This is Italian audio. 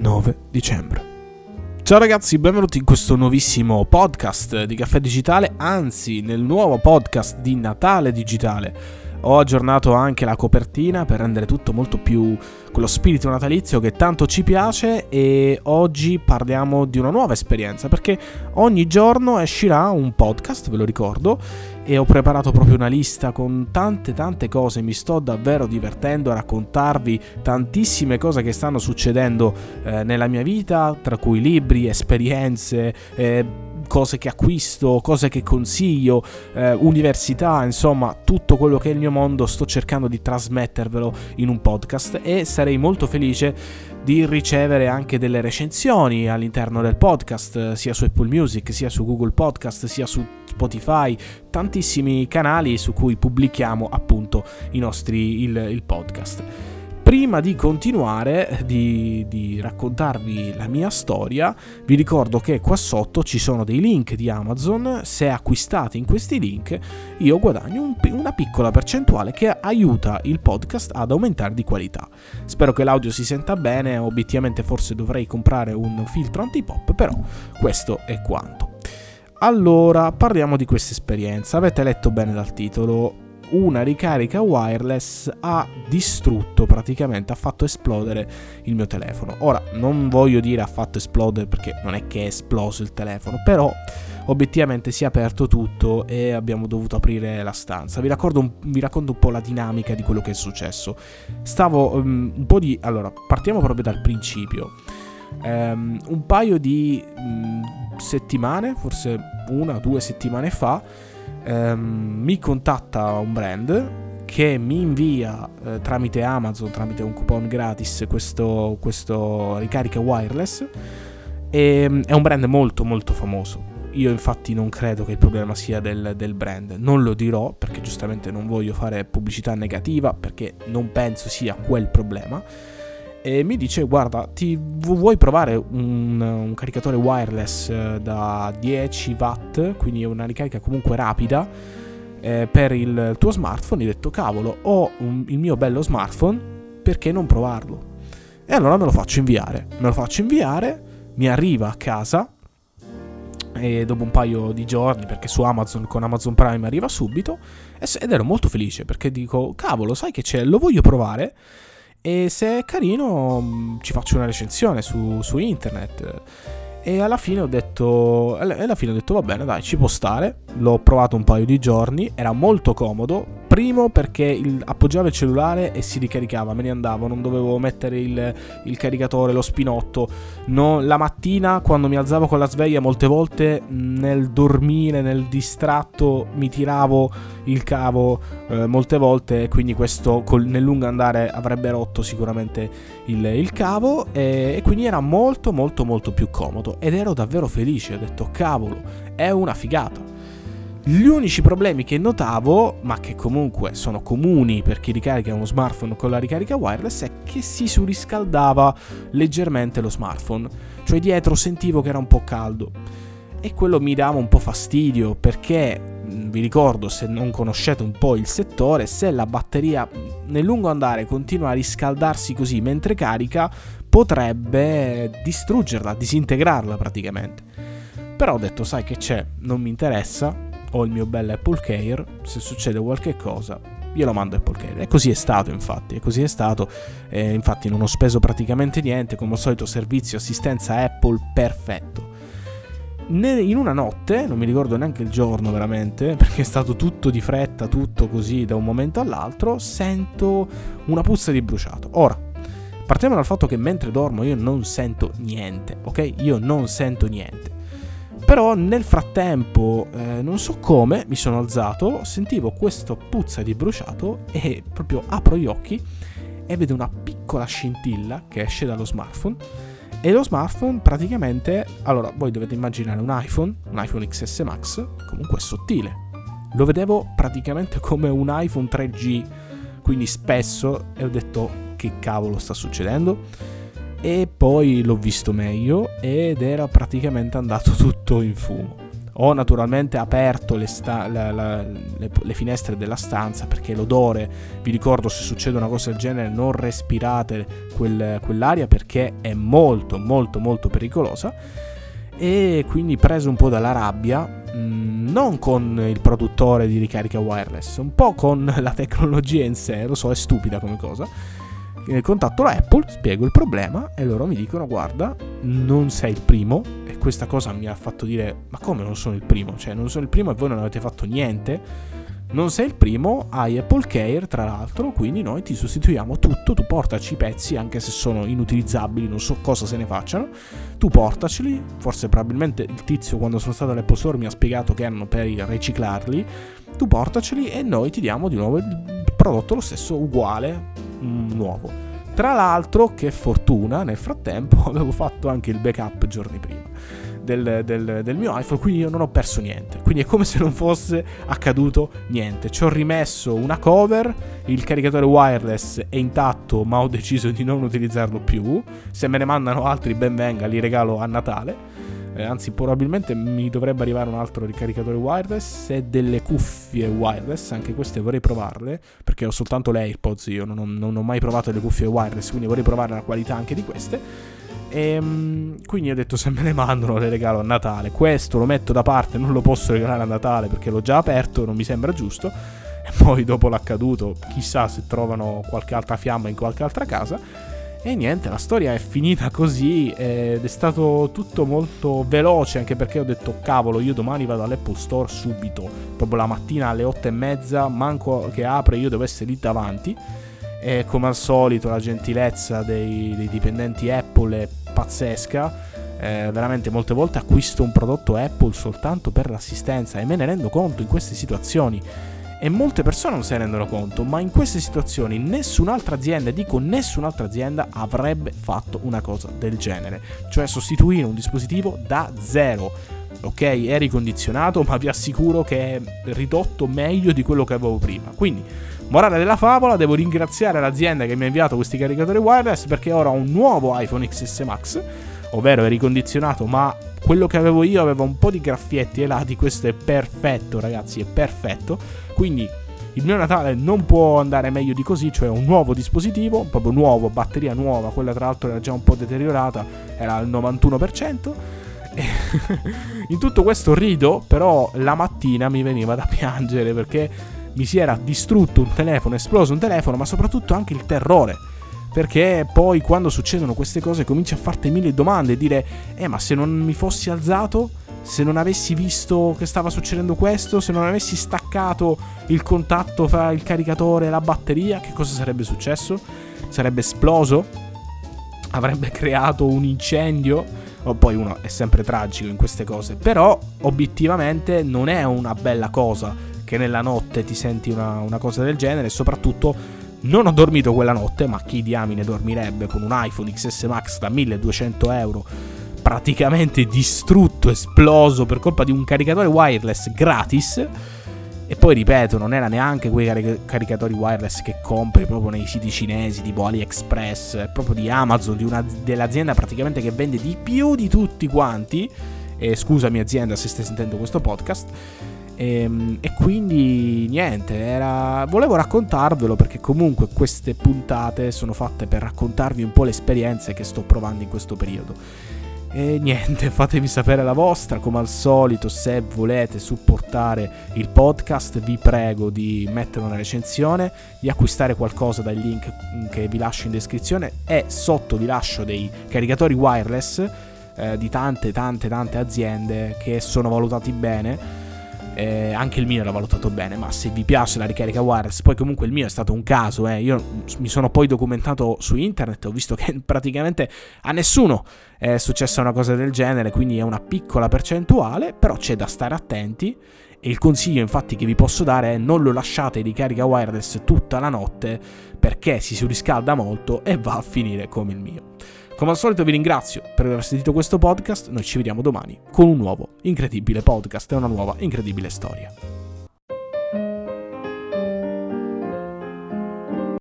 9 dicembre. Ciao ragazzi, benvenuti in questo nuovissimo podcast di Caffè Digitale, anzi nel nuovo podcast di Natale Digitale. Ho aggiornato anche la copertina per rendere tutto molto più con lo spirito natalizio che tanto ci piace e oggi parliamo di una nuova esperienza perché ogni giorno uscirà un podcast, ve lo ricordo, e ho preparato proprio una lista con tante tante cose, mi sto davvero divertendo a raccontarvi tantissime cose che stanno succedendo eh, nella mia vita, tra cui libri, esperienze, eh, cose che acquisto, cose che consiglio, eh, università, insomma tutto quello che è il mio mondo sto cercando di trasmettervelo in un podcast. E sarei molto felice di ricevere anche delle recensioni all'interno del podcast, sia su Apple Music, sia su Google Podcast, sia su Spotify, tantissimi canali su cui pubblichiamo appunto nostri, il, il podcast prima di continuare di, di, raccontarvi la mia storia, vi ricordo che qua sotto ci sono dei link di Amazon. Se acquistate in questi link, io guadagno un, una piccola percentuale che aiuta il podcast ad aumentare di qualità. Spero che l'audio si senta bene. Obiettivamente, forse dovrei comprare un filtro anti-pop, però questo è quanto. Allora, parliamo di questa esperienza. Avete letto bene dal titolo una ricarica wireless ha distrutto praticamente, ha fatto esplodere il mio telefono. Ora, non voglio dire ha fatto esplodere perché non è che è esploso il telefono, però obiettivamente si è aperto tutto e abbiamo dovuto aprire la stanza. Vi, un, vi racconto un po' la dinamica di quello che è successo. Stavo um, un po' di... Allora, partiamo proprio dal principio. Um, un paio di um, settimane, forse una o due settimane fa, ehm, mi contatta un brand che mi invia eh, tramite Amazon, tramite un coupon gratis, questo, questo ricarica wireless. E, ehm, è un brand molto molto famoso. Io infatti non credo che il problema sia del, del, brand, non lo dirò perché giustamente non voglio fare pubblicità negativa perché non penso sia quel problema e mi dice guarda ti vuoi provare un, un caricatore wireless eh, da 10 watt quindi una ricarica comunque rapida eh, per il tuo smartphone? Ho detto cavolo ho un, il mio bello smartphone perché non provarlo? E allora me lo faccio inviare. Me lo faccio inviare mi arriva a casa e dopo un paio di giorni perché su Amazon con Amazon Prime arriva subito ed ero molto felice perché dico cavolo sai che c'è? Lo voglio provare e se è carino mm, ci faccio una recensione su, su internet. E alla fine ho detto. Alla fine ho detto va bene, dai, ci può stare. L'ho provato un paio di giorni, era molto comodo. Primo perché il, appoggiavo il cellulare e si ricaricava, me ne andavo, non dovevo mettere il, il caricatore, lo spinotto. No, la mattina quando mi alzavo con la sveglia molte volte nel dormire, nel distratto mi tiravo il cavo eh, molte volte e quindi questo col, nel lungo andare avrebbe rotto sicuramente il, il cavo e, e quindi era molto molto molto più comodo ed ero davvero felice, ho detto cavolo, è una figata. Gli unici problemi che notavo, ma che comunque sono comuni per chi ricarica uno smartphone con la ricarica wireless, è che si surriscaldava leggermente lo smartphone. Cioè dietro sentivo che era un po' caldo. E quello mi dava un po' fastidio perché, mm, vi ricordo, se non conoscete un po' il settore, se la batteria nel lungo andare continua a riscaldarsi così mentre carica, potrebbe distruggerla, disintegrarla praticamente. Però ho detto, sai che c'è, non mi interessa, ho il mio bel Apple Care, se succede qualche cosa glielo mando Apple Care. E così è stato infatti, e così è stato, e infatti non ho speso praticamente niente, come al solito servizio assistenza Apple perfetto. In una notte, non mi ricordo neanche il giorno veramente, perché è stato tutto di fretta, tutto così da un momento all'altro, sento una puzza di bruciato. Ora, partiamo dal fatto che mentre dormo io non sento niente, ok? Io non sento niente. Però nel frattempo, eh, non so come, mi sono alzato, sentivo questo puzza di bruciato e proprio apro gli occhi e vedo una piccola scintilla che esce dallo smartphone. E lo smartphone praticamente, allora voi dovete immaginare un iPhone, un iPhone XS Max, comunque sottile. Lo vedevo praticamente come un iPhone 3G, quindi spesso e ho detto che cavolo sta succedendo? E poi l'ho visto meglio ed era praticamente andato tutto in fumo. Ho naturalmente aperto le, sta- la, la, le, le, finestre della stanza perché l'odore, vi ricordo se succede una cosa del genere non respirate quel, quell'aria perché è molto molto molto pericolosa e quindi preso un po' dalla rabbia, mh, mm, non con il produttore di ricarica wireless, un po' con la tecnologia in sé, lo so è stupida come cosa contatto la Apple, spiego il problema e loro mi dicono guarda, non sei il primo e questa cosa mi ha fatto dire ma come non sono il primo? Cioè non sono il primo e voi non avete fatto niente? Non sei il primo, hai Apple Care tra l'altro, quindi noi ti sostituiamo tutto, tu portaci i pezzi anche se sono inutilizzabili, non so cosa se ne facciano, tu portaceli, forse probabilmente il tizio quando sono stato all'Apple Store mi ha spiegato che erano per riciclarli, tu portaceli e noi ti diamo di nuovo il prodotto lo stesso uguale nuovo. Tra l'altro, che fortuna, nel frattempo avevo fatto anche il backup giorni prima del, del, del, mio iPhone, quindi io non ho perso niente. Quindi è come se non fosse accaduto niente. Ci ho rimesso una cover, il caricatore wireless è intatto, ma ho deciso di non utilizzarlo più. Se me ne mandano altri, ben venga, li regalo a Natale eh, anzi probabilmente mi dovrebbe arrivare un altro ricaricatore wireless e delle cuffie wireless, anche queste vorrei provarle, perché ho soltanto le AirPods, io non ho, non ho mai provato le cuffie wireless, quindi vorrei provare la qualità anche di queste. E, ehm, quindi ho detto se me le mandano le regalo a Natale. Questo lo metto da parte, non lo posso regalare a Natale perché l'ho già aperto, non mi sembra giusto. E poi dopo l'accaduto, chissà se trovano qualche altra fiamma in qualche altra casa. E niente, la storia è finita così ed è stato tutto molto veloce anche perché ho detto cavolo io domani vado all'Apple Store subito, proprio la mattina alle 8 e mezza, manco che apre io devo essere lì davanti e come al solito la gentilezza dei, dei dipendenti Apple è pazzesca. Eh, veramente molte volte acquisto un prodotto Apple soltanto per l'assistenza e me ne rendo conto in queste situazioni e molte persone non se ne rendono conto, ma in queste situazioni nessun'altra azienda, dico nessun'altra azienda, avrebbe fatto una cosa del genere, cioè sostituire un dispositivo da zero. Ok, è ricondizionato, ma vi assicuro che è ridotto meglio di quello che avevo prima. Quindi, morale della favola, devo ringraziare l'azienda che mi ha inviato questi caricatori wireless perché ora ho un nuovo iPhone XS Max, ovvero è ricondizionato, ma quello che avevo io aveva un po' di graffietti ai lati, questo è perfetto ragazzi, è perfetto. Quindi il mio Natale non può andare meglio di così, cioè un nuovo dispositivo, proprio nuovo, batteria nuova, quella tra l'altro era già un po' deteriorata, era al 91%. E in tutto questo rido, però la mattina mi veniva da piangere perché mi si era distrutto un telefono, esploso un telefono, ma soprattutto anche il terrore. Perché poi quando succedono queste cose cominci a farti mille domande e dire eh ma se non mi fossi alzato se non avessi visto che stava succedendo questo se non avessi staccato il contatto fra il caricatore e la batteria che cosa sarebbe successo? Sarebbe esploso? Avrebbe creato un incendio? O poi uno è sempre tragico in queste cose. Però obiettivamente non è una bella cosa che nella notte ti senti una, una cosa del genere e soprattutto non ho dormito quella notte, ma chi diamine dormirebbe con un iPhone XS Max da 1200 euro praticamente distrutto, esploso per colpa di un caricatore wireless gratis. E poi ripeto, non era neanche quei caric- caricatori wireless che compri proprio nei siti cinesi tipo AliExpress, proprio di Amazon, di una, dell'azienda praticamente che vende di più di tutti quanti. E scusami azienda se stai sentendo questo podcast. E, ehm, e, quindi niente, era... volevo raccontarvelo perché comunque queste puntate sono fatte per raccontarvi un po' le esperienze che sto provando in questo periodo. E niente, fatemi sapere la vostra, come al solito, se volete supportare il podcast vi prego di mettere una recensione, di acquistare qualcosa dai link che vi lascio in descrizione e sotto vi lascio dei caricatori wireless eh, di tante tante tante aziende che sono valutati bene eh, anche il mio era valutato bene, ma se vi piace la ricarica wireless, poi comunque il mio è stato un caso, eh. io mi sono poi documentato su internet, ho visto che praticamente a nessuno è successa una cosa del genere, quindi è una piccola percentuale, però c'è da stare attenti e il consiglio infatti che vi posso dare è non lo lasciate in ricarica wireless tutta la notte perché si surriscalda molto e va a finire come il mio. Come al solito vi ringrazio per aver sentito questo podcast, noi ci vediamo domani con un nuovo incredibile podcast e una nuova incredibile storia.